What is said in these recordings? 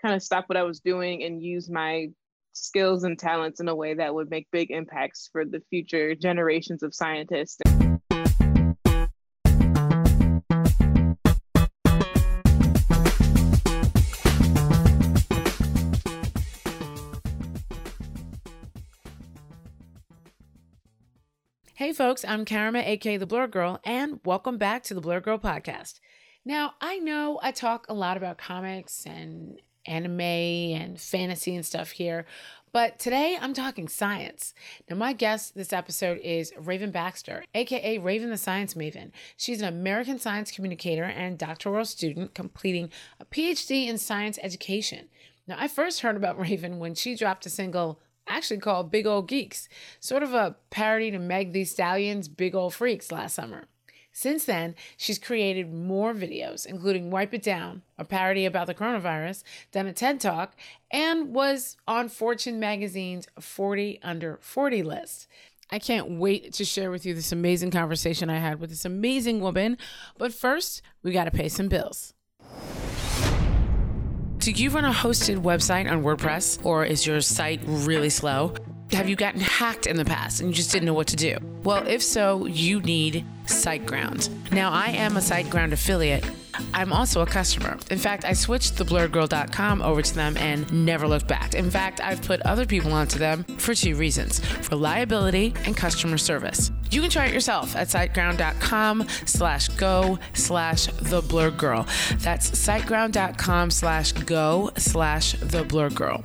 kind of stop what I was doing and use my skills and talents in a way that would make big impacts for the future generations of scientists. Hey folks, I'm Karama, aka the Blerd Gurl, and welcome back to the Blerd Gurl podcast. Now, I know I talk a lot about comics and anime and fantasy and stuff here. But today I'm talking science. Now, my guest this episode is Raven Baxter, aka Raven the Science Maven. She's an American science communicator and doctoral student completing a PhD in science education. Now, I first heard about Raven when she dropped a single actually called Big Ole Geeks, sort of a parody to Meg Thee Stallion's Big Old Freaks last summer. Since then, she's created more videos, including Wipe It Down, a parody about the coronavirus, done a TED Talk, and was on Fortune magazine's 40 Under 40 list. I can't wait to share with you this amazing conversation I had with this amazing woman. But first, we got to pay some bills. Do you run a hosted website on WordPress, or is your site really slow? Have you gotten hacked in the past and you just didn't know what to do? Well, if so, you need SiteGround. Now, I am a SiteGround affiliate. I'm also a customer. In fact, I switched theblerdgurl.com over to them and never looked back. In fact, I've put other people onto them for two reasons reliability and customer service. You can try it yourself at siteground.com slash go slash the blerd gurl. That's siteground.com slash go slash the blerd gurl.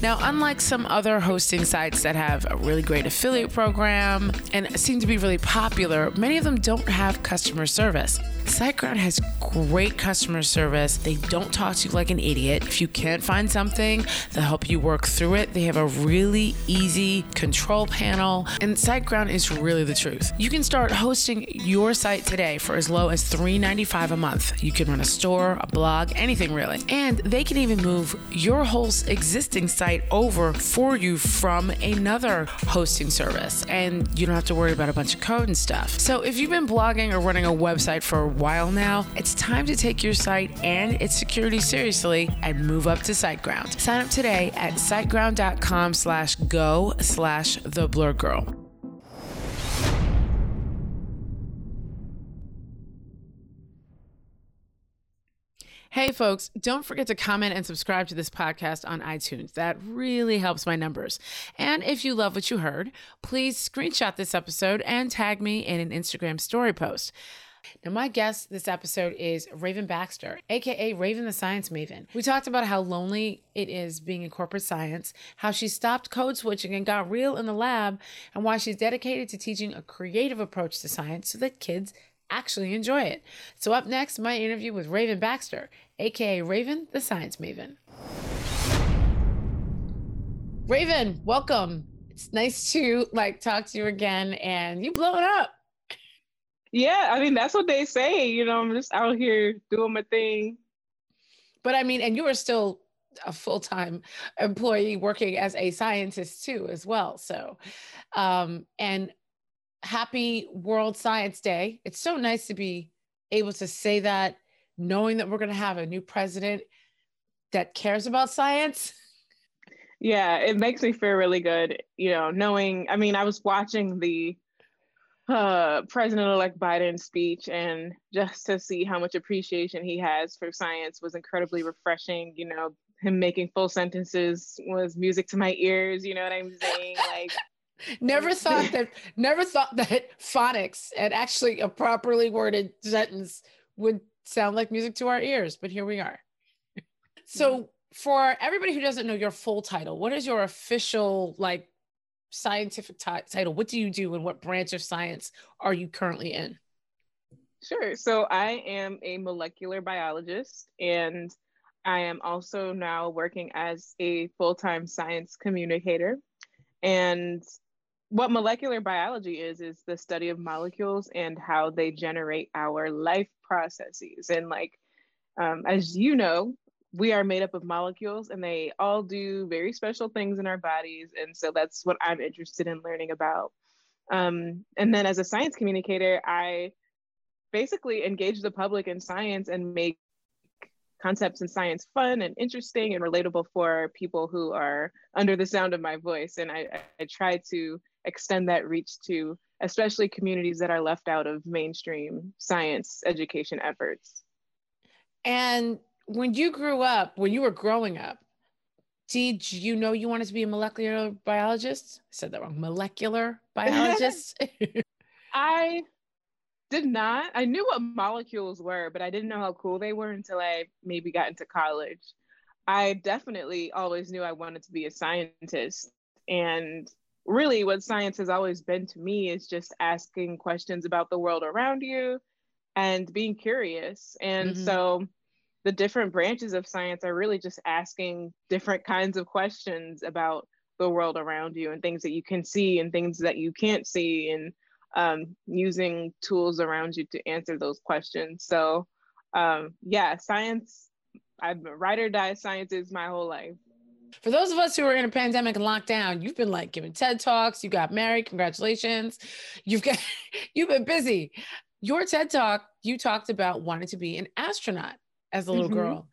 Now, unlike some other hosting sites that have a really great affiliate program and seem to be really popular, many of them don't have customer service. SiteGround has great customer service. They don't talk to you like an idiot. If you can't find something, they'll help you work through it. They have a really easy control panel, and SiteGround is really the truth. You can start hosting your site today for as low as $3.95 a month. You can run a store, a blog, anything really. And they can even move your whole existing site over for you from another hosting service, and you don't have to worry about a bunch of code and stuff. So if you've been blogging or running a website for while now, it's time to take your site and its security seriously and move up to SiteGround. Sign up today at siteground.com slash go slash the blerd gurl. Hey, folks, don't forget to comment and subscribe to this podcast on iTunes. That really helps my numbers. And if you love what you heard, please screenshot this episode and tag me in an Instagram story post. Now, my guest this episode is Raven Baxter, aka Raven the Science Maven. We talked about how lonely it is being in corporate science, how she stopped code switching and got real in the lab, and why she's dedicated to teaching a creative approach to science so that kids actually enjoy it. So, up next, my interview with Raven Baxter, aka Raven the Science Maven. Raven, welcome. It's nice to like talk to you again, and you blowing up. Yeah, I mean that's what they say. You know, I'm just out here doing my thing. But I mean, and you are still a full-time employee working as a scientist too, as well. So, um, and happy World Science Day. It's so nice to be able to say that, knowing that we're going to have a new president that cares about science. Yeah, it makes me feel really good, you know, knowing. I mean, I was watching the uh, President-elect Biden's speech, and just to see how much appreciation he has for science was incredibly refreshing. You know, him making full sentences was music to my ears. You know what I'm saying? Like, never thought that. Never thought that phonics and actually a properly worded sentence would sound like music to our ears. But here we are. So, for everybody who doesn't know your full title, what is your official like scientific t- title? What do you do, and what branch of science are you currently in? Sure. So I am a molecular biologist, and I am also now working as a full time science communicator. And what molecular biology is, is the study of molecules and how they generate our life processes. And, like, um, as you know, we are made up of molecules and they all do very special things in our bodies. And so that's what I'm interested in learning about. Um, and then as a science communicator, I basically engage the public in science and make concepts in science fun and interesting and relatable for people who are under the sound of my voice. And I, I try to extend that reach to especially communities that are left out of mainstream science education efforts. And when you grew up, when you were growing up, did you know you wanted to be a molecular biologist? I said that wrong. Molecular biologist? I did not. I knew what molecules were, but I didn't know how cool they were until I maybe got into college. I definitely always knew I wanted to be a scientist. And really, what science has always been to me is just asking questions about the world around you and being curious. And mm-hmm. so the different branches of science are really just asking different kinds of questions about the world around you and things that you can see and things that you can't see and um, using tools around you to answer those questions. So, um, yeah, science, I've been ride or die scientists my whole life. For those of us who are in a pandemic and lockdown, you've been like giving TED Talks, you got married, congratulations. You've got, you've been busy. Your TED Talk, you talked about wanting to be an astronaut as a little mm-hmm. girl.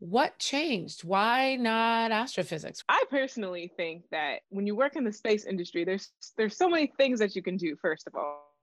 What changed? Why not astrophysics? I personally think that when you work in the space industry, there's there's so many things that you can do. First of all,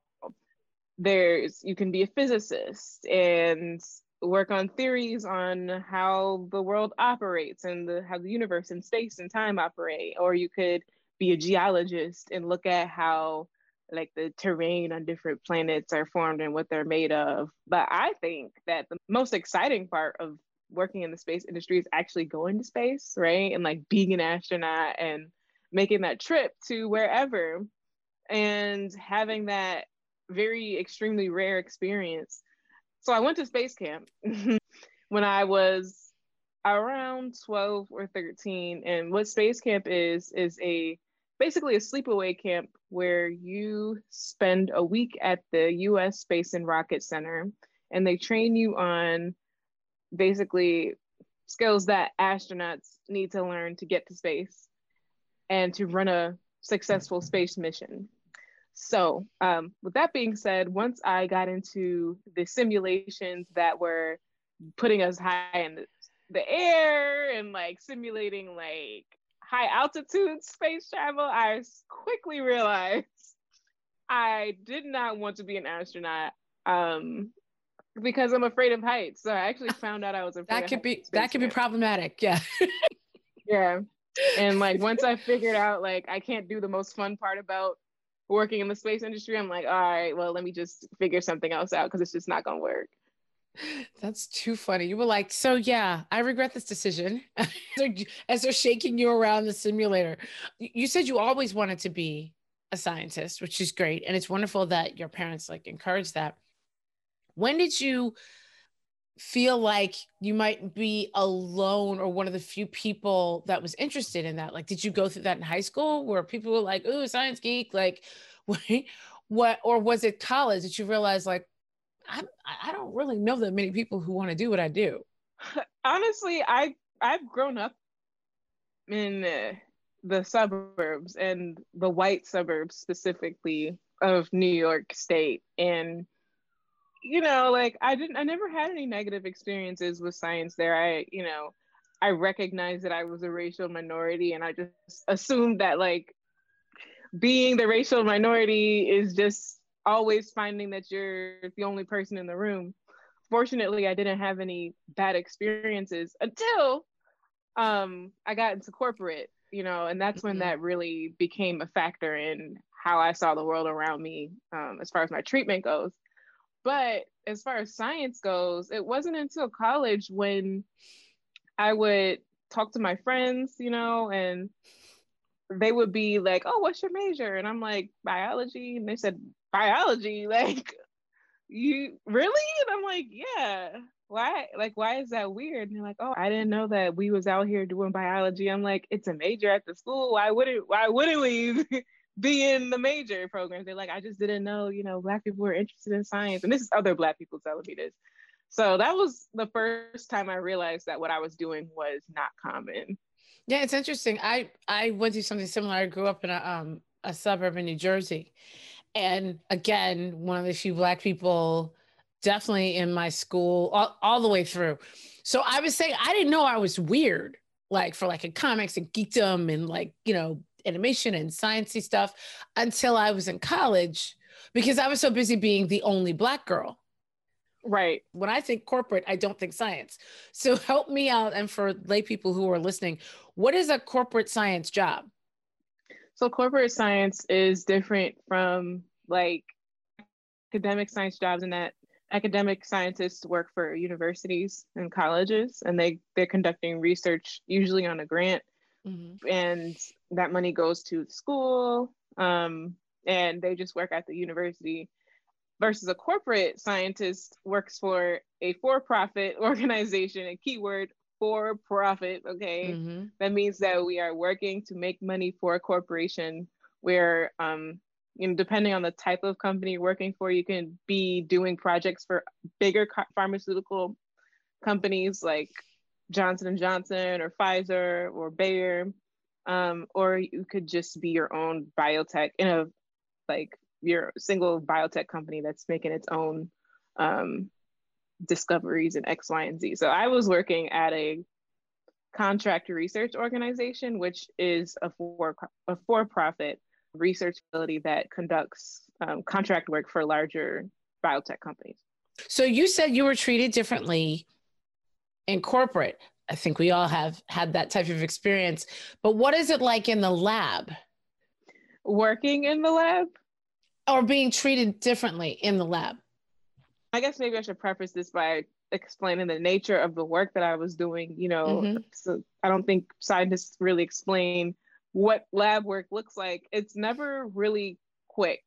there's you can be a physicist and work on theories on how the world operates and the, how the universe and space and time operate, or you could be a geologist and look at how like the terrain on different planets are formed and what they're made of. But I think that the most exciting part of working in the space industry is actually going to space, right? And like being an astronaut and making that trip to wherever and having that very extremely rare experience. So I went to space camp when I was around 12 or 13 and what space camp is is a basically a sleepaway camp where you spend a week at the US Space and Rocket Center and they train you on basically skills that astronauts need to learn to get to space and to run a successful space mission. So, um, with that being said, once I got into the simulations that were putting us high in the, the air and like simulating like high altitude space travel, I quickly realized I did not want to be an astronaut um, because I'm afraid of heights. So I actually found out I was afraid. that could be that could be problematic. Yeah. yeah. And like once I figured out like I can't do the most fun part about working in the space industry, I'm like, all right, well, let me just figure something else out because it's just not gonna work. That's too funny. You were like, so yeah, I regret this decision. As they're shaking you around the simulator, you said you always wanted to be a scientist, which is great, and it's wonderful that your parents like encouraged that. When did you feel like you might be alone or one of the few people that was interested in that? Like, did you go through that in high school where people were like, "Ooh, science geek"? Like, what? Or was it college that you realized like I I don't really know that many people who want to do what I do. Honestly, I I've grown up in uh, the suburbs and the white suburbs specifically of New York State and you know like I didn't I never had any negative experiences with science there I you know I recognized that I was a racial minority and I just assumed that like being the racial minority is just always finding that you're the only person in the room. Fortunately, I didn't have any bad experiences until um, I got into corporate, you know, and that's when mm-hmm. that really became a factor in how I saw the world around me um, as far as my treatment goes. But as far as science goes, it wasn't until college when I would talk to my friends, you know, and they would be like, "Oh, what's your major?" And I'm like, "Biology." And they said, "Biology? Like, you really?" And I'm like, "Yeah." Why? Like, why is that weird? And they're like, "Oh, I didn't know that we was out here doing biology." I'm like, "It's a major at the school. Why wouldn't? Why wouldn't we be in the major programs?" They're like, "I just didn't know. You know, black people were interested in science." And this is other black people telling me this. So that was the first time I realized that what I was doing was not common. Yeah, it's interesting. I I went through something similar. I grew up in a um a suburb in New Jersey, and again, one of the few black people, definitely in my school, all, all the way through. So I was saying I didn't know I was weird, like for like in comics and geekdom and like you know animation and sciencey stuff, until I was in college, because I was so busy being the only black girl. Right. When I think corporate, I don't think science. So help me out. And for lay people who are listening, what is a corporate science job? So corporate science is different from like academic science jobs in that academic scientists work for universities and colleges and they they're conducting research usually on a grant mm-hmm. and that money goes to the school um, and they just work at the university versus a corporate scientist works for a for-profit organization a keyword for profit okay mm-hmm. that means that we are working to make money for a corporation where um you know depending on the type of company you're working for you can be doing projects for bigger co- pharmaceutical companies like johnson and johnson or pfizer or bayer um, or you could just be your own biotech in a like your single biotech company that's making its own um, discoveries in X, Y, and Z. So I was working at a contract research organization, which is a for a for-profit research facility that conducts um, contract work for larger biotech companies. So you said you were treated differently in corporate. I think we all have had that type of experience. But what is it like in the lab? Working in the lab? or being treated differently in the lab? I guess maybe I should preface this by explaining the nature of the work that I was doing. You know, mm-hmm. so I don't think scientists really explain what lab work looks like. It's never really quick.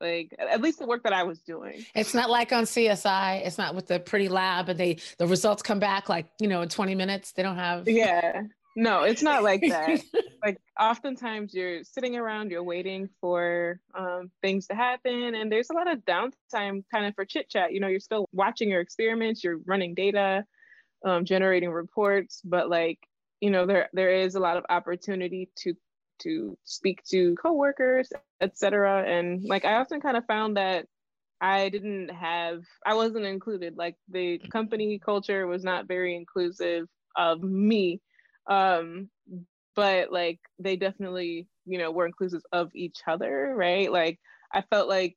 Like at least the work that I was doing. It's not like on CSI. It's not with the pretty lab and they the results come back like, you know, in 20 minutes. They don't have Yeah. No, it's not like that. like oftentimes you're sitting around, you're waiting for um, things to happen, and there's a lot of downtime kind of for chit chat. You know, you're still watching your experiments, you're running data, um, generating reports, but like you know, there there is a lot of opportunity to to speak to coworkers, etc. And like I often kind of found that I didn't have, I wasn't included. Like the company culture was not very inclusive of me um but like they definitely you know were inclusive of each other right like i felt like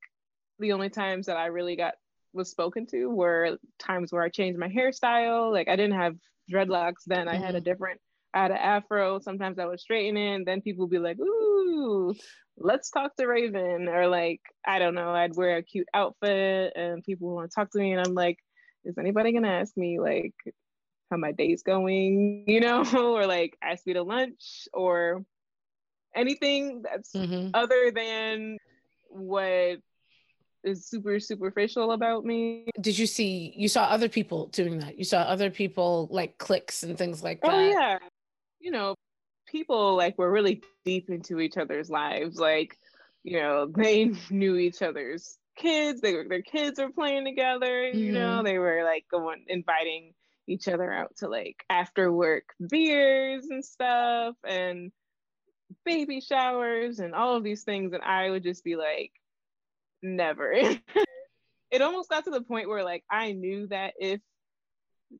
the only times that i really got was spoken to were times where i changed my hairstyle like i didn't have dreadlocks then i had a mm-hmm. different I had an afro. Sometimes I would straighten it. Then people would be like, "Ooh, let's talk to Raven," or like, I don't know. I'd wear a cute outfit, and people want to talk to me, and I'm like, "Is anybody gonna ask me like how my day's going, you know, or like ask me to lunch or anything that's mm-hmm. other than what is super superficial about me. Did you see you saw other people doing that? You saw other people like clicks and things like oh, that. Oh yeah. You know, people like were really deep into each other's lives. Like, you know, they knew each other's kids. They were their kids were playing together, mm-hmm. you know, mm-hmm. they were like going inviting each other out to like after work beers and stuff and baby showers and all of these things and I would just be like never. it almost got to the point where like I knew that if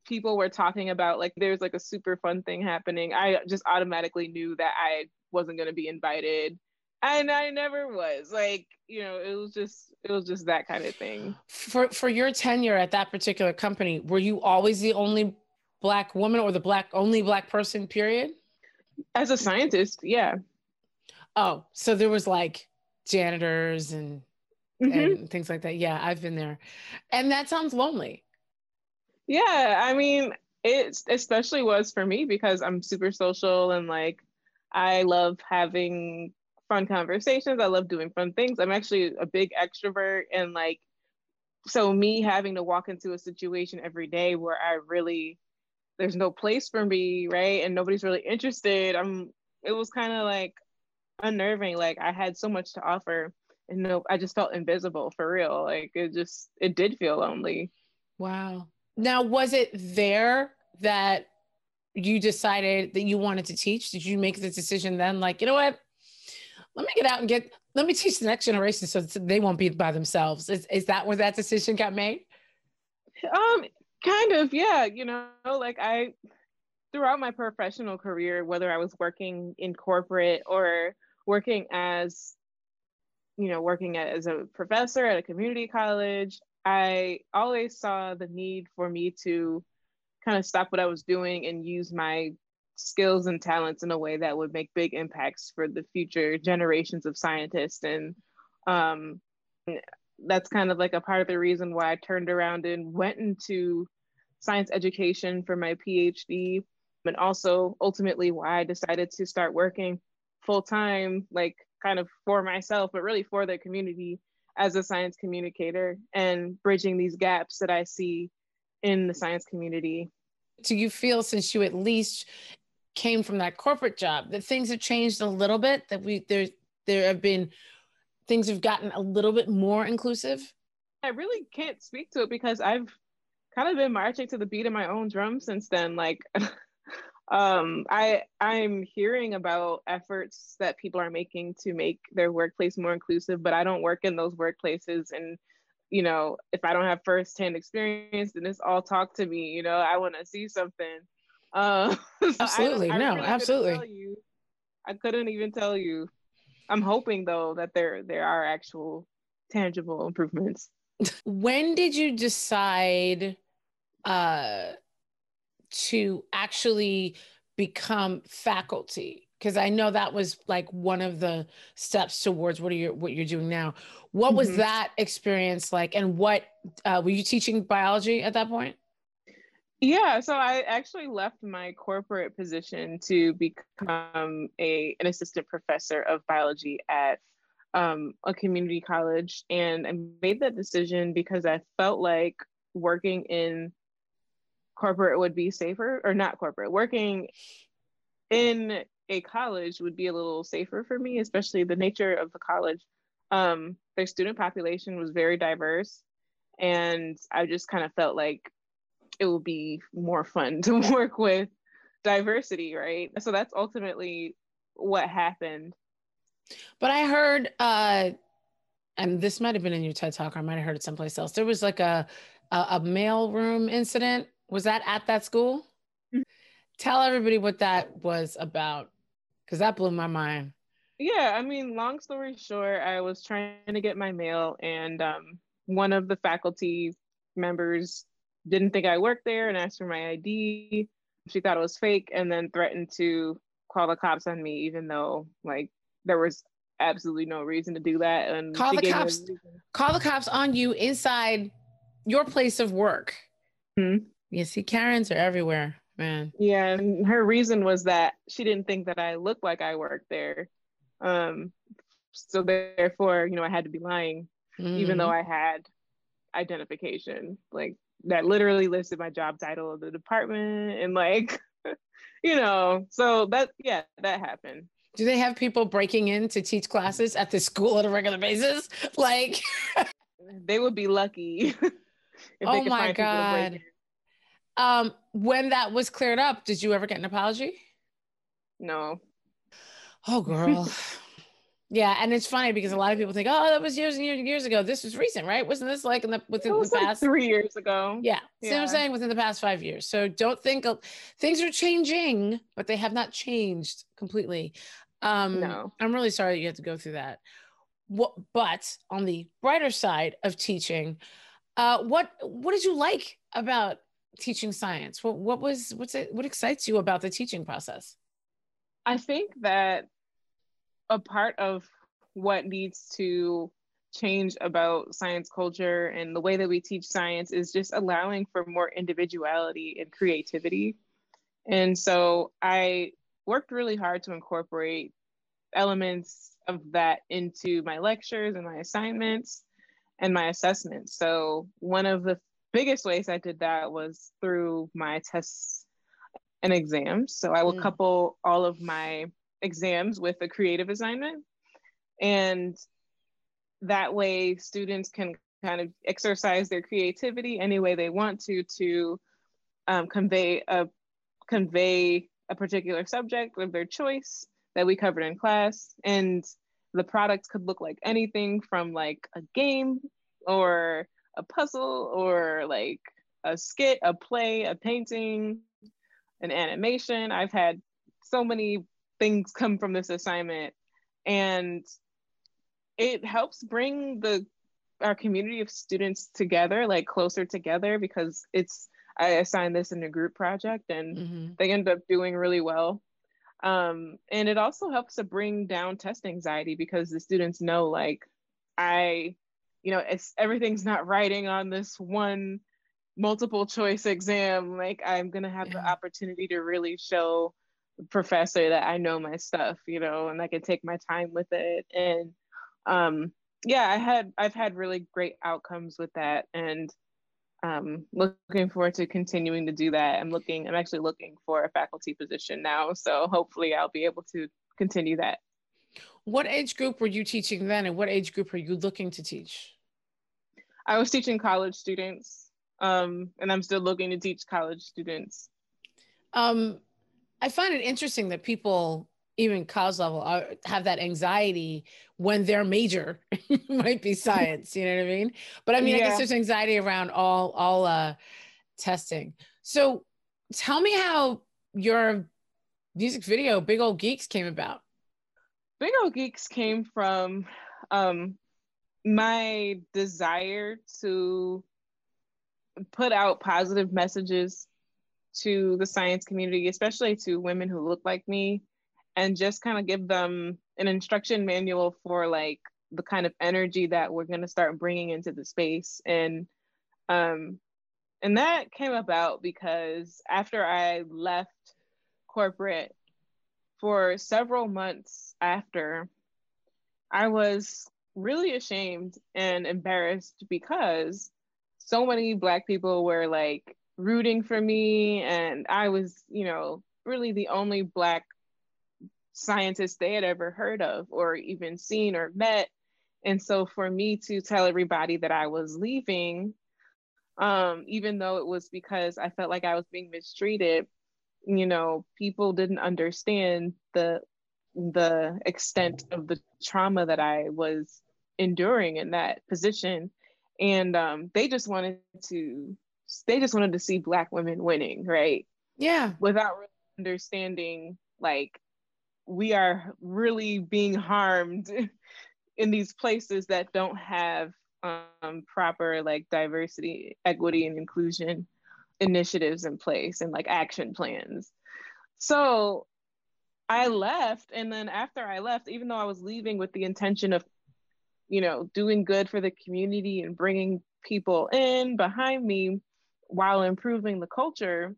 people were talking about like there's like a super fun thing happening, I just automatically knew that I wasn't going to be invited and I never was like you know it was just it was just that kind of thing. For for your tenure at that particular company were you always the only black woman or the black only black person period? As a scientist yeah. Oh so there was like janitors and mm-hmm. and things like that. Yeah i've been there. And that sounds lonely. Yeah i mean it especially was for me because i'm super social and like i love having fun conversations i love doing fun things i'm actually a big extrovert and like so me having to walk into a situation every day where I really there's no place for me, right? And nobody's really interested. I'm it was kind of like unnerving. Like I had so much to offer and no I just felt invisible for real. Like it just it did feel lonely. Wow. Now was it there that you decided that you wanted to teach? Did you make the decision then like, you know what? Let me get out and get let me teach the next generation so they won't be by themselves. Is, is that where that decision got made? Um, kind of, yeah. You know, like I, throughout my professional career, whether I was working in corporate or working as, you know, working as a professor at a community college, I always saw the need for me to kind of stop what I was doing and use my skills and talents in a way that would make big impacts for the future generations of scientists. And um, that's kind of like a part of the reason why i turned around and went into science education for my phd and also ultimately why i decided to start working full time like kind of for myself but really for the community as a science communicator and bridging these gaps that i see in the science community. Do you feel since you at least came from that corporate job that things have changed a little bit that we there there have been things have gotten a little bit more inclusive. I really can't speak to it because i've kind of been marching to the beat of my own drum since then. Like um i i'm hearing about efforts that people are making to make their workplace more inclusive but i don't work in those workplaces. And you know if i don't have firsthand experience then it's all talk to me you know i want to see something uh, absolutely, I, I no, absolutely. I couldn't even tell you. I'm hoping though that there there are actual tangible improvements. when did you decide uh, to actually become faculty? Because I know that was like one of the steps towards what are you what you're doing now. What was mm-hmm. that experience like, and what uh, were you teaching biology at that point? Yeah, so I actually left my corporate position to become a an assistant professor of biology at um, a community college, and I made that decision because I felt like working in corporate would be safer, or not corporate, working in a college would be a little safer for me, especially the nature of the college. Um, their student population was very diverse, and I just kind of felt like it will be more fun to work with diversity, right? So that's ultimately what happened. But I heard, uh, and this might have been in your TED talk, or I might have heard it someplace else. There was like a a, a mail room incident. Was that at that school? Mm-hmm. Tell everybody what that was about, because that blew my mind. Yeah, I mean, long story short, I was trying to get my mail, and um, one of the faculty members didn't think I worked there and asked for my ID. She thought it was fake and then threatened to call the cops on me, even though like there was absolutely no reason to do that. And call the cops. Call the cops on you inside your place of work. Mm-hmm. You see, Karens are everywhere, man. Yeah, and her reason was that she didn't think that I looked like I worked there. Um, so therefore, you know, I had to be lying, mm-hmm. even though. I had identification. Like that literally listed my job title of the department and like you know so that yeah that happened. Do they have people breaking in to teach classes at the school on a regular basis? Like they would be lucky oh my god. um when that was cleared up did you ever get an apology? No. Oh girl Yeah, and it's funny because a lot of people think, "Oh, that was years and years and years ago." This was recent, right? Wasn't this like in the within the past three years ago? Yeah, see yeah. what I'm saying? Within the past five years. So don't think things are changing, but they have not changed completely. Um, no, I'm really sorry that you had to go through that. What, but on the brighter side of teaching, uh, what what did you like about teaching science? What what was what's it what excites you about the teaching process? I think that a part of what needs to change about science culture and the way that we teach science is just allowing for more individuality and creativity. And so I worked really hard to incorporate elements of that into my lectures and my assignments and my assessments. So one of the biggest ways I did that was through my tests and exams. So I will mm. couple all of my exams with a creative assignment. And that way students can kind of exercise their creativity any way they want to to um, convey a convey a particular subject of their choice that we covered in class and the products could look like anything from like a game or a puzzle or like a skit a play a painting an animation i've had so many things come from this assignment and it helps bring the our community of students together like closer together because it's i assigned this in a group project and mm-hmm. they end up doing really well um, and it also helps to bring down test anxiety because the students know like i you know it's everything's not writing on this one multiple choice exam like i'm going to have yeah. the opportunity to really show professor that i know my stuff you know and i can take my time with it and um, yeah, I had I've had really great outcomes with that, and um, looking forward to continuing to do that. I'm looking, I'm actually looking for a faculty position now, so hopefully I'll be able to continue that. What age group were you teaching then, and what age group are you looking to teach? I was teaching college students, um, and I'm still looking to teach college students. Um, I find it interesting that people even college level are, have that anxiety when their major might be science you know what i mean? But i mean yeah. i guess there's anxiety around all all uh testing. So tell me how your music video big old geeks came about. Big old geeks came from um my desire to put out positive messages to the science community especially to women who look like me and just kind of give them an instruction manual for like the kind of energy that we're going to start bringing into the space. And um and that came about because after i left corporate for several months after i was really ashamed and embarrassed because so many black people were like rooting for me and i was you know really the only black scientist they had ever heard of or even seen or met. And so for me to tell everybody that I was leaving, um, even though it was because I felt like I was being mistreated, you know, people didn't understand the the extent of the trauma that I was enduring in that position. And um, they just wanted to they just wanted to see black women winning, right? Yeah. Without really understanding like we are really being harmed in these places that don't have um, proper like diversity, equity, and inclusion initiatives in place and like action plans. So I left, and then after I left, even though I was leaving with the intention of, you know, doing good for the community and bringing people in behind me while improving the culture,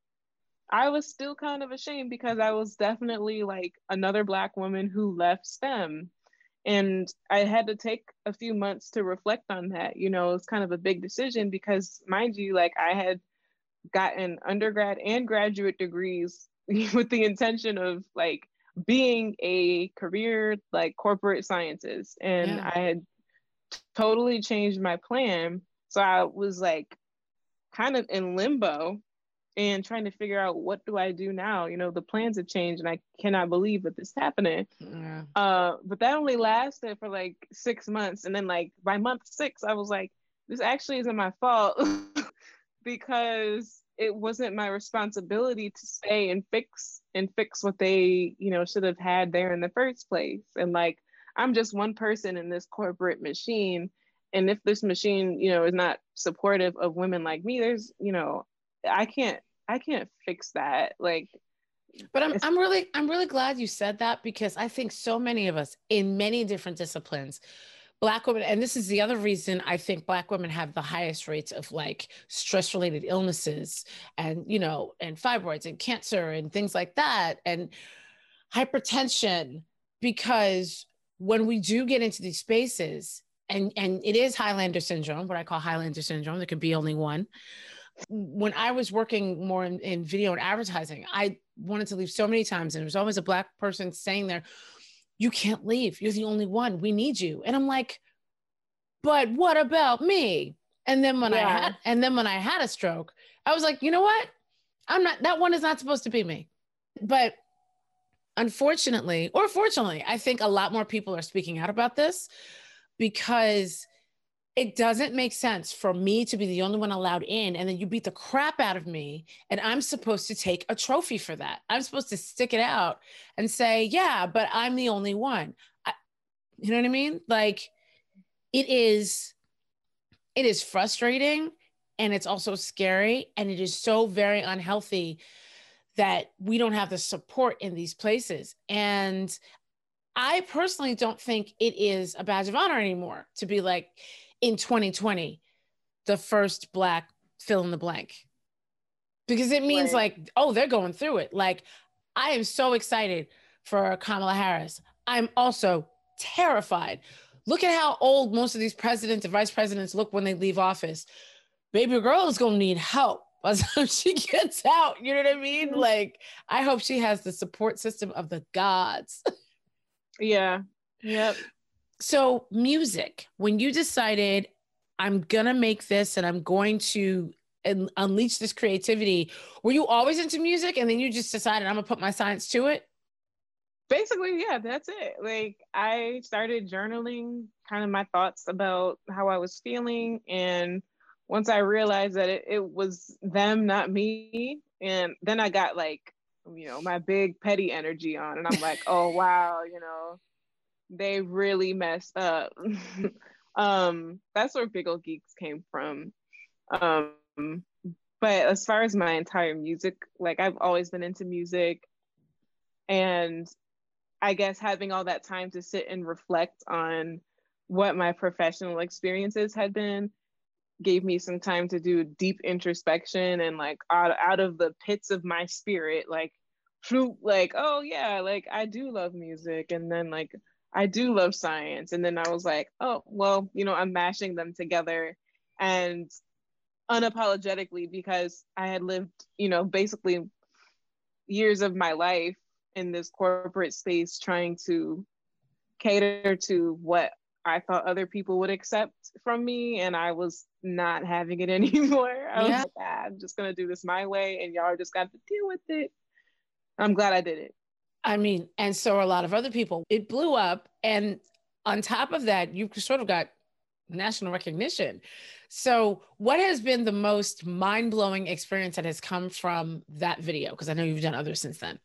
I was still kind of ashamed because I was definitely like another Black woman who left STEM. And I had to take a few months to reflect on that. You know, it's kind of a big decision because, mind you, like I had gotten undergrad and graduate degrees with the intention of like being a career like corporate scientist. And yeah. I had totally changed my plan. So I was like kind of in limbo and trying to figure out what do I do now? You know, the plans have changed and I cannot believe that this is happening. Yeah. Uh, but that only lasted for like six months. And then like by month six, I was like, this actually isn't my fault because it wasn't my responsibility to stay and fix and fix what they, you know, should have had there in the first place. And like, I'm just one person in this corporate machine. And if this machine, you know, is not supportive of women like me, there's, you know, I can't I can't fix that. Like but I'm I'm really I'm really glad you said that because I think so many of us in many different disciplines black women and this is the other reason i think black women have the highest rates of like stress related illnesses and you know and fibroids and cancer and things like that and hypertension because when we do get into these spaces and and it is highlander syndrome what i call highlander syndrome. There could be only one. When i was working more in, in video and advertising i wanted to leave so many times and there was always a black person saying there you can't leave. You're the only one. We need you. And i'm like but what about me? And then when yeah. i had and then when i had a stroke i was like you know what? I'm not that one is not supposed to be me. But unfortunately or fortunately i think a lot more people are speaking out about this because it doesn't make sense for me to be the only one allowed in and then you beat the crap out of me and i'm supposed to take a trophy for that. I'm supposed to stick it out and say yeah but i'm the only one. I, you know what i mean? Like it is it is frustrating and it's also scary and it is so very unhealthy that we don't have the support in these places. And i personally don't think it is a badge of honor anymore to be like in 2020 the first black fill in the blank. Because it means right. like oh they're going through it. Like i am so excited for kamala harris. I'm also terrified. Look at how old most of these presidents and vice presidents look when they leave office. Baby girl is going to need help. By the time she gets out you know what i mean? Mm-hmm. like i hope she has the support system of the gods yeah yep so, music, when you decided, I'm going to make this and I'm going to un- unleash this creativity, were you always into music and then you just decided, I'm going to put my science to it? Basically, yeah, that's it. Like, I started journaling kind of my thoughts about how I was feeling. And once I realized that it, it was them, not me, and then I got like, you know, my big petty energy on, and I'm like, oh, wow, you know, they really messed up. um, that's where Big Ol' Geeks came from. Um, but as far as my entire music, like I've always been into music, and I guess having all that time to sit and reflect on what my professional experiences had been gave me some time to do deep introspection and like out, out of the pits of my spirit like like oh yeah like i do love music and then like I do love science. And then I was like, oh, well, you know, I'm mashing them together and unapologetically because I had lived, you know, basically years of my life in this corporate space trying to cater to what I thought other people would accept from me. And I was not having it anymore. I yeah. Like, ah, I'm just going to do this my way and y'all just got to deal with it. I'm glad I did it. I mean, and so are a lot of other people. It blew up. And on top of that, you've sort of got national recognition. So, what has been the most mind blowing experience that has come from that video? Because I know you've done others since then.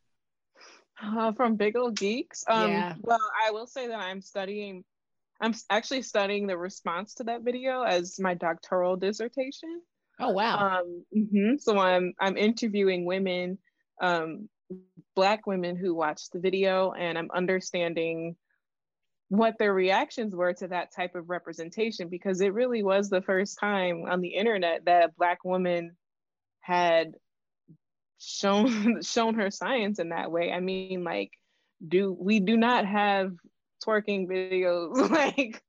Uh, from Big Ole Geeks. Um, yeah. Well, I will say that I'm studying. I'm actually studying the response to that video as my doctoral dissertation. Oh wow! Um, mm-hmm. So I'm I'm interviewing women um, black women who watched the video and i'm understanding what their reactions were to that type of representation because it really was the first time on the internet that a black woman had shown shown her science in that way i mean like do we do not have twerking videos like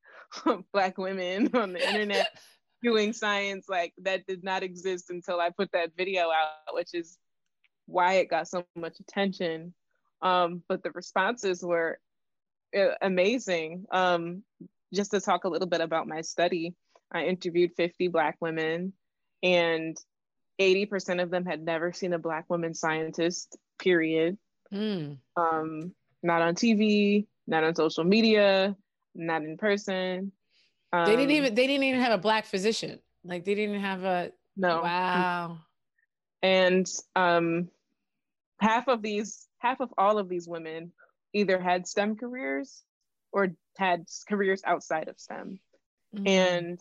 black women on the internet doing science like that did not exist until i put that video out which is why it got so much attention. Um, but the responses were uh, amazing. Um, just to talk a little bit about my study, I interviewed 50 Black women, and 80% of them had never seen a Black woman scientist, period. Mm. Um, not on TV, not on social media, not in person. Um, they didn't um, even they didn't even have a black physician. Like they didn't have a no. Wow and um, half of these half of all of these women either had stem careers or had careers outside of stem mm-hmm. and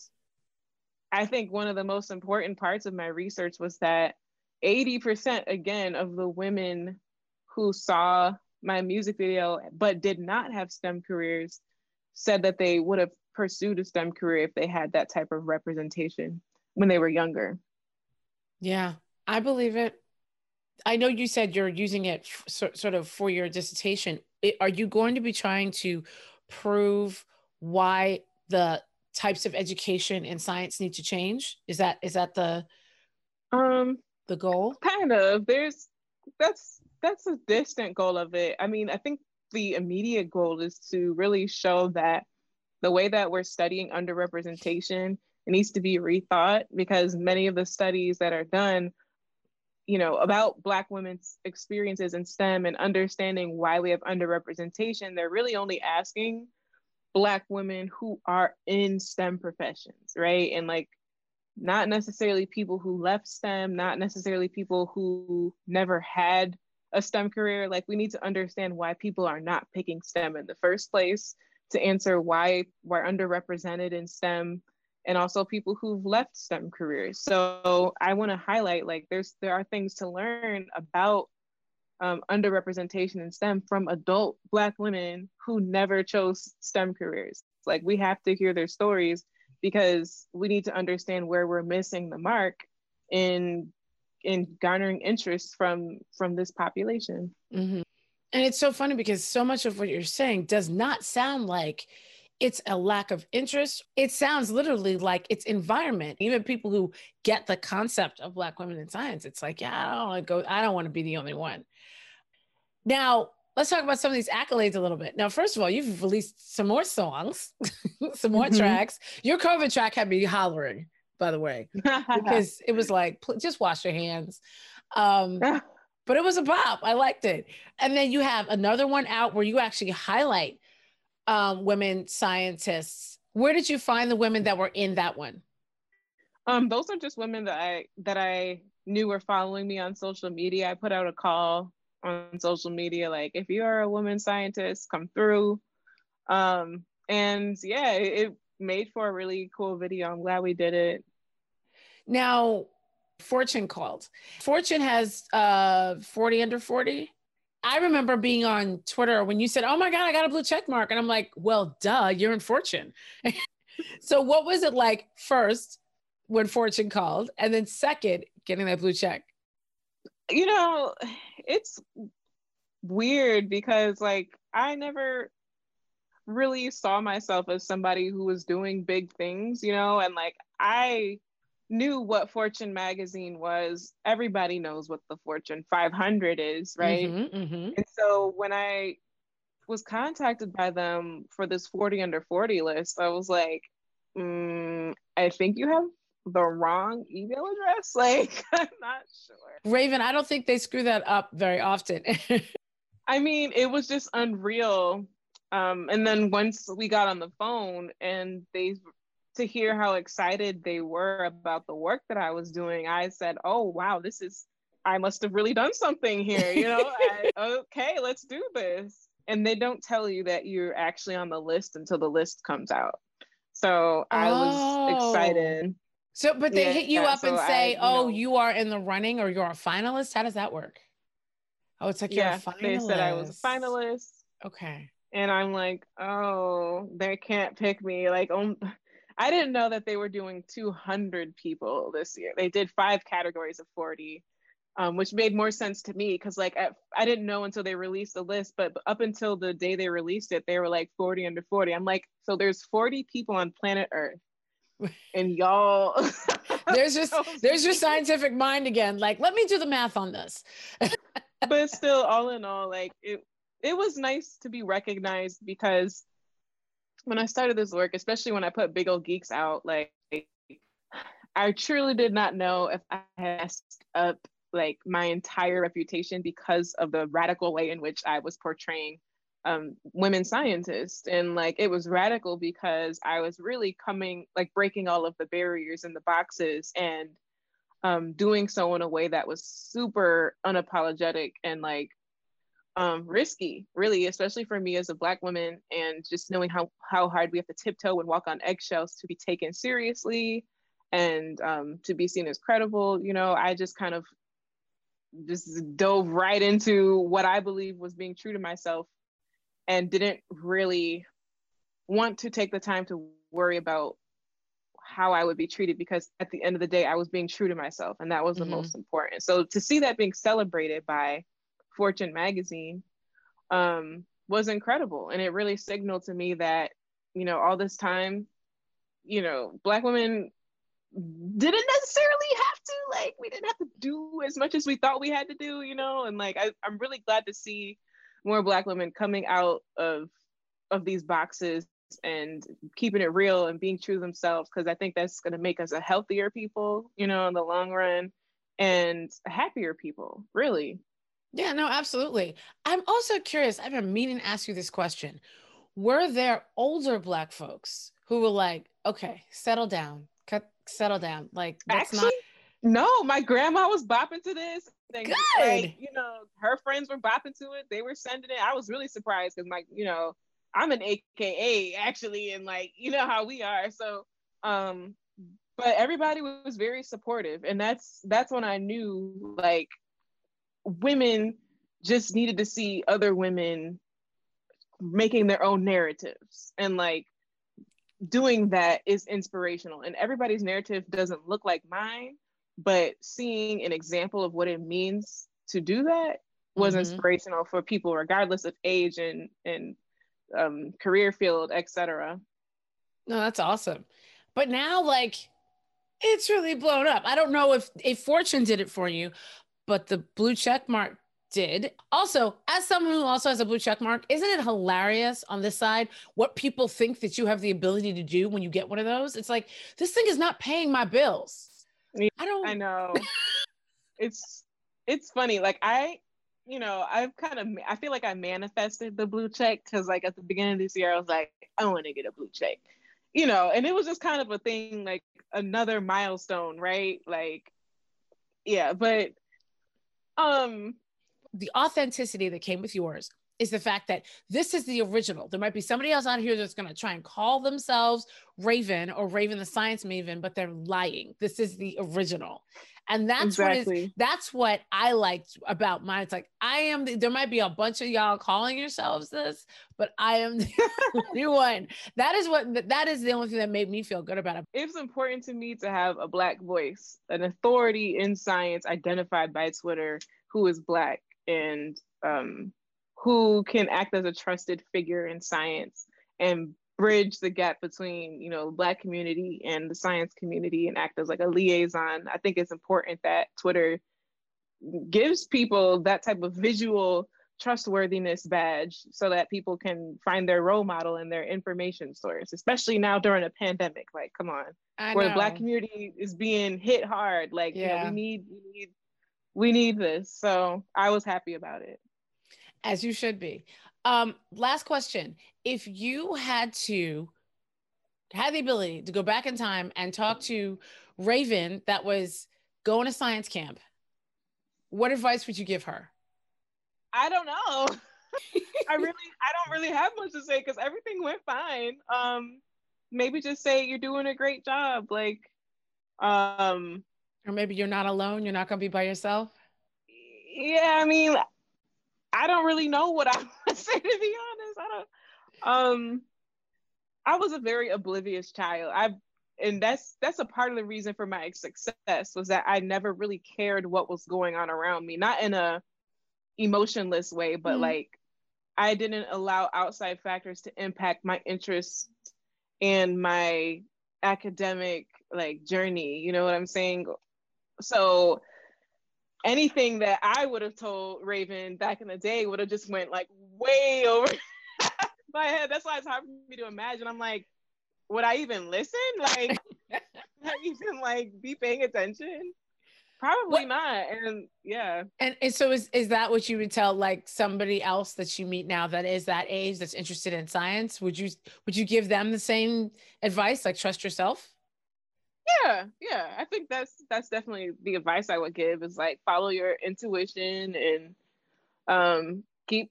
i think one of the most important parts of my research was that 80% again of the women who saw my music video but did not have STEM careers said that they would have pursued a STEM career if they had that type of representation when they were younger. Yeah, I believe it. I know you said you're using it f- sort of for your dissertation. It, are you going to be trying to prove why the types of education in science need to change? Is that is that the um the goal? Kind of. There's that's that's a distant goal of it. I mean, I think the immediate goal is to really show that the way that we're studying underrepresentation it needs to be rethought because many of the studies that are done you know about black women's experiences in stem and understanding why we have underrepresentation they're really only asking black women who are in stem professions right and like not necessarily people who left stem not necessarily people who never had a STEM career, like we need to understand why people are not picking STEM in the first place to answer why we're underrepresented in STEM and also people who've left STEM careers. So I want to highlight like there's there are things to learn about um, underrepresentation in STEM from adult Black women who never chose STEM careers. Like we have to hear their stories because we need to understand where we're missing the mark in in garnering interest from from this population. Mm-hmm. And it's so funny because so much of what you're saying does not sound like it's a lack of interest. It sounds literally like it's environment. Even people who get the concept of Black women in science, it's like, yeah, I don't want to go. I don't want to be the only one. Now, let's talk about some of these accolades a little bit. Now, first of all, you've released some more songs, some more mm-hmm. tracks. Your COVID track had me hollering by the way, because it was like, just wash your hands. Um, but it was a pop. I liked it. And then you have another one out where you actually highlight um, women scientists. Where did you find the women that were in that one? Um, those are just women that I that I knew were following me on social media. I put out a call on social media, like if you are a woman scientist, come through. Um, and yeah, it, it made for a really cool video. I'm glad we did it. Now, Fortune called. Fortune has uh 40 under 40. I remember being on Twitter when you said, "Oh my god, I got a blue check mark." And I'm like, "Well, duh, you're in Fortune." so what was it like first when Fortune called and then second getting that blue check? You know, it's weird because like I never really saw myself as somebody who was doing big things, you know, and like I knew what Fortune magazine was, everybody knows what the Fortune 500 is, right? Mm-hmm, mm-hmm. And so when I was contacted by them for this 40 under 40 list, I was like, mm, I think you have the wrong email address. Like, I'm not sure. Raven, I don't think they screw that up very often. I mean, it was just unreal. Um, and then once we got on the phone and they to hear how excited they were about the work that I was doing, I said, "Oh wow, this is I must have really done something here." You know, I, okay, let's do this. And they don't tell you that you're actually on the list until the list comes out. So I oh. was excited. So, but they yeah, hit you up so and say, I, "Oh, you are in the running, or you're a finalist." How does that work? Oh, it's like yeah, They said I was a finalist. Okay. And I'm like, oh, they can't pick me. Like, um, I didn't know that they were doing 200 people this year. They did five categories of 40, um, which made more sense to me because like at, I didn't know until they released the list, but up until the day they released it, they were like 40 under 40. I'm like, so there's 40 people on planet Earth, and y'all. there's just there's your scientific mind again. Like, let me do the math on this. but still, all in all, like it it was nice to be recognized because when I started this work, especially when I put Big Ole Geeks out, like I truly did not know if I had messed up like my entire reputation because of the radical way in which I was portraying um, women scientists. And like it was radical because I was really coming, like breaking all of the barriers and the boxes and um, doing so in a way that was super unapologetic and like um, risky, really, especially for me as a Black woman, and just knowing how how hard we have to tiptoe and walk on eggshells to be taken seriously and um, to be seen as credible. You know, I just kind of just dove right into what I believe was being true to myself and didn't really want to take the time to worry about how I would be treated because at the end of the day, I was being true to myself, and that was the mm-hmm. most important. So to see that being celebrated by Fortune magazine um, was incredible, and it really signaled to me that you know all this time, you know, Black women didn't necessarily have to like we didn't have to do as much as we thought we had to do, you know, and like I, I'm really glad to see more Black women coming out of of these boxes and keeping it real and being true to themselves because I think that's going to make us a healthier people, you know, in the long run and happier people, really. Yeah, no, absolutely. I'm also curious. I've been meaning to ask you this question. Were there older black folks who were like, okay, settle down, cut, settle down? Like, that's Actually, not. No, my grandma was bopping to this. Good. Like, you know, her friends were bopping to it. They were sending it. I was really surprised because my, you know, I'm an AKA actually, and like you know how we are. So, um, but everybody was very supportive, and that's that's when I knew like women just needed to see other women making their own narratives and like doing that is inspirational and everybody's narrative doesn't look like mine but seeing an example of what it means to do that was mm-hmm. inspirational for people regardless of age and and um, career field, etc. No, that's awesome. But now, like, it's really blown up. I don't know if if fortune did it for you, but the blue check mark did. Also, as someone who also has a blue check mark, isn't it hilarious on this side what people think that you have the ability to do when you get one of those? It's like this thing is not paying my bills. I don't. I know. it's it's funny. Like I you know, I've kind of, I feel like I manifested the blue check because, like, at the beginning of this year, I was like, I want to get a blue check, you know, and it was just kind of a thing, like another milestone, right? Like, yeah, but, um, the authenticity that came with yours is the fact that this is the original. There might be somebody else out here that's going to try and call themselves Raven or Raven the Science Maven, but they're lying. This is the original and that's exactly. what is that's what i liked about mine. It's like i am the, there might be a bunch of y'all calling yourselves this but i am the only one. That is what that is the only thing that made me feel good about it. It's important to me to have a black voice an authority in science identified by twitter who is black and um, who can act as a trusted figure in science and bridge the gap between you know black community and the science community and act as like a liaison. I think it's important that twitter gives people that type of visual trustworthiness badge so that people can find their role model and their information source especially now during a pandemic. Like come on. I where know. the black community is being hit hard. Like yeah. you know, we need we need we need this. So i was happy about it. As you should be um, last question. If you had to had the ability to go back in time and talk to Raven that was going to science camp, what advice would you give her? I don't know. I really I don't really have much to say because everything went fine. Um maybe just say you're doing a great job. Like um or maybe you're not alone, you're not gonna be by yourself. Yeah, I mean, I don't really know what I would say to be honest. I don't um I was a very oblivious child. I and that's that's a part of the reason for my success was that I never really cared what was going on around me. Not in a emotionless way, but mm-hmm. like I didn't allow outside factors to impact my interests and my academic like journey. You know what I'm saying? So anything that I would have told Raven back in the day would have just went like way over my head. That's why it's hard for me to imagine. I'm like, would I even listen? Like, I even like be paying attention? Probably what? not. And yeah. And, and so is is that what you would tell like somebody else that you meet now that is that age that's interested in science? Would you would you give them the same advice like trust yourself? Yeah yeah. I think that's that's definitely the advice i would give is like follow your intuition and um keep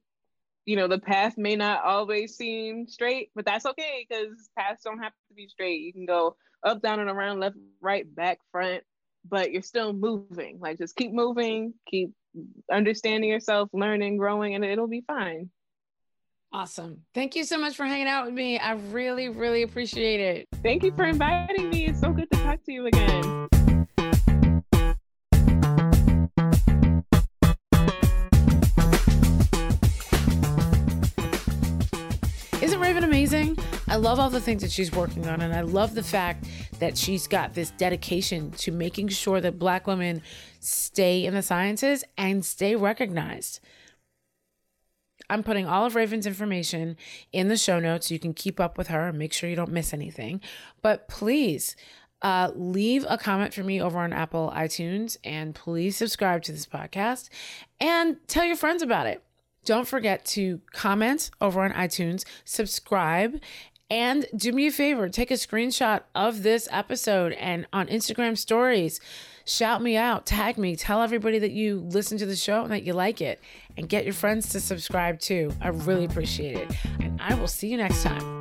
you know the path may not always seem straight but that's okay because paths don't have to be straight. You can go up down and around left right back front but you're still moving. Like just keep moving keep understanding yourself, learning, growing, and it'll be fine. Awesome. Thank you so much for hanging out with me. I really, really appreciate it. Thank you for inviting me. It's so good to talk to you again. Isn't Raven amazing? I love all the things that she's working on, and I love the fact that she's got this dedication to making sure that Black women stay in the sciences and stay recognized. I'm putting all of Raven's information in the show notes so you can keep up with her and make sure you don't miss anything. But please, uh, leave a comment for me over on Apple iTunes and please subscribe to this podcast and tell your friends about it. Don't forget to comment over on iTunes, subscribe, and do me a favor take a screenshot of this episode and on Instagram stories. Shout me out, tag me, tell everybody that you listen to the show and that you like it, and get your friends to subscribe too. I really appreciate it. And I will see you next time.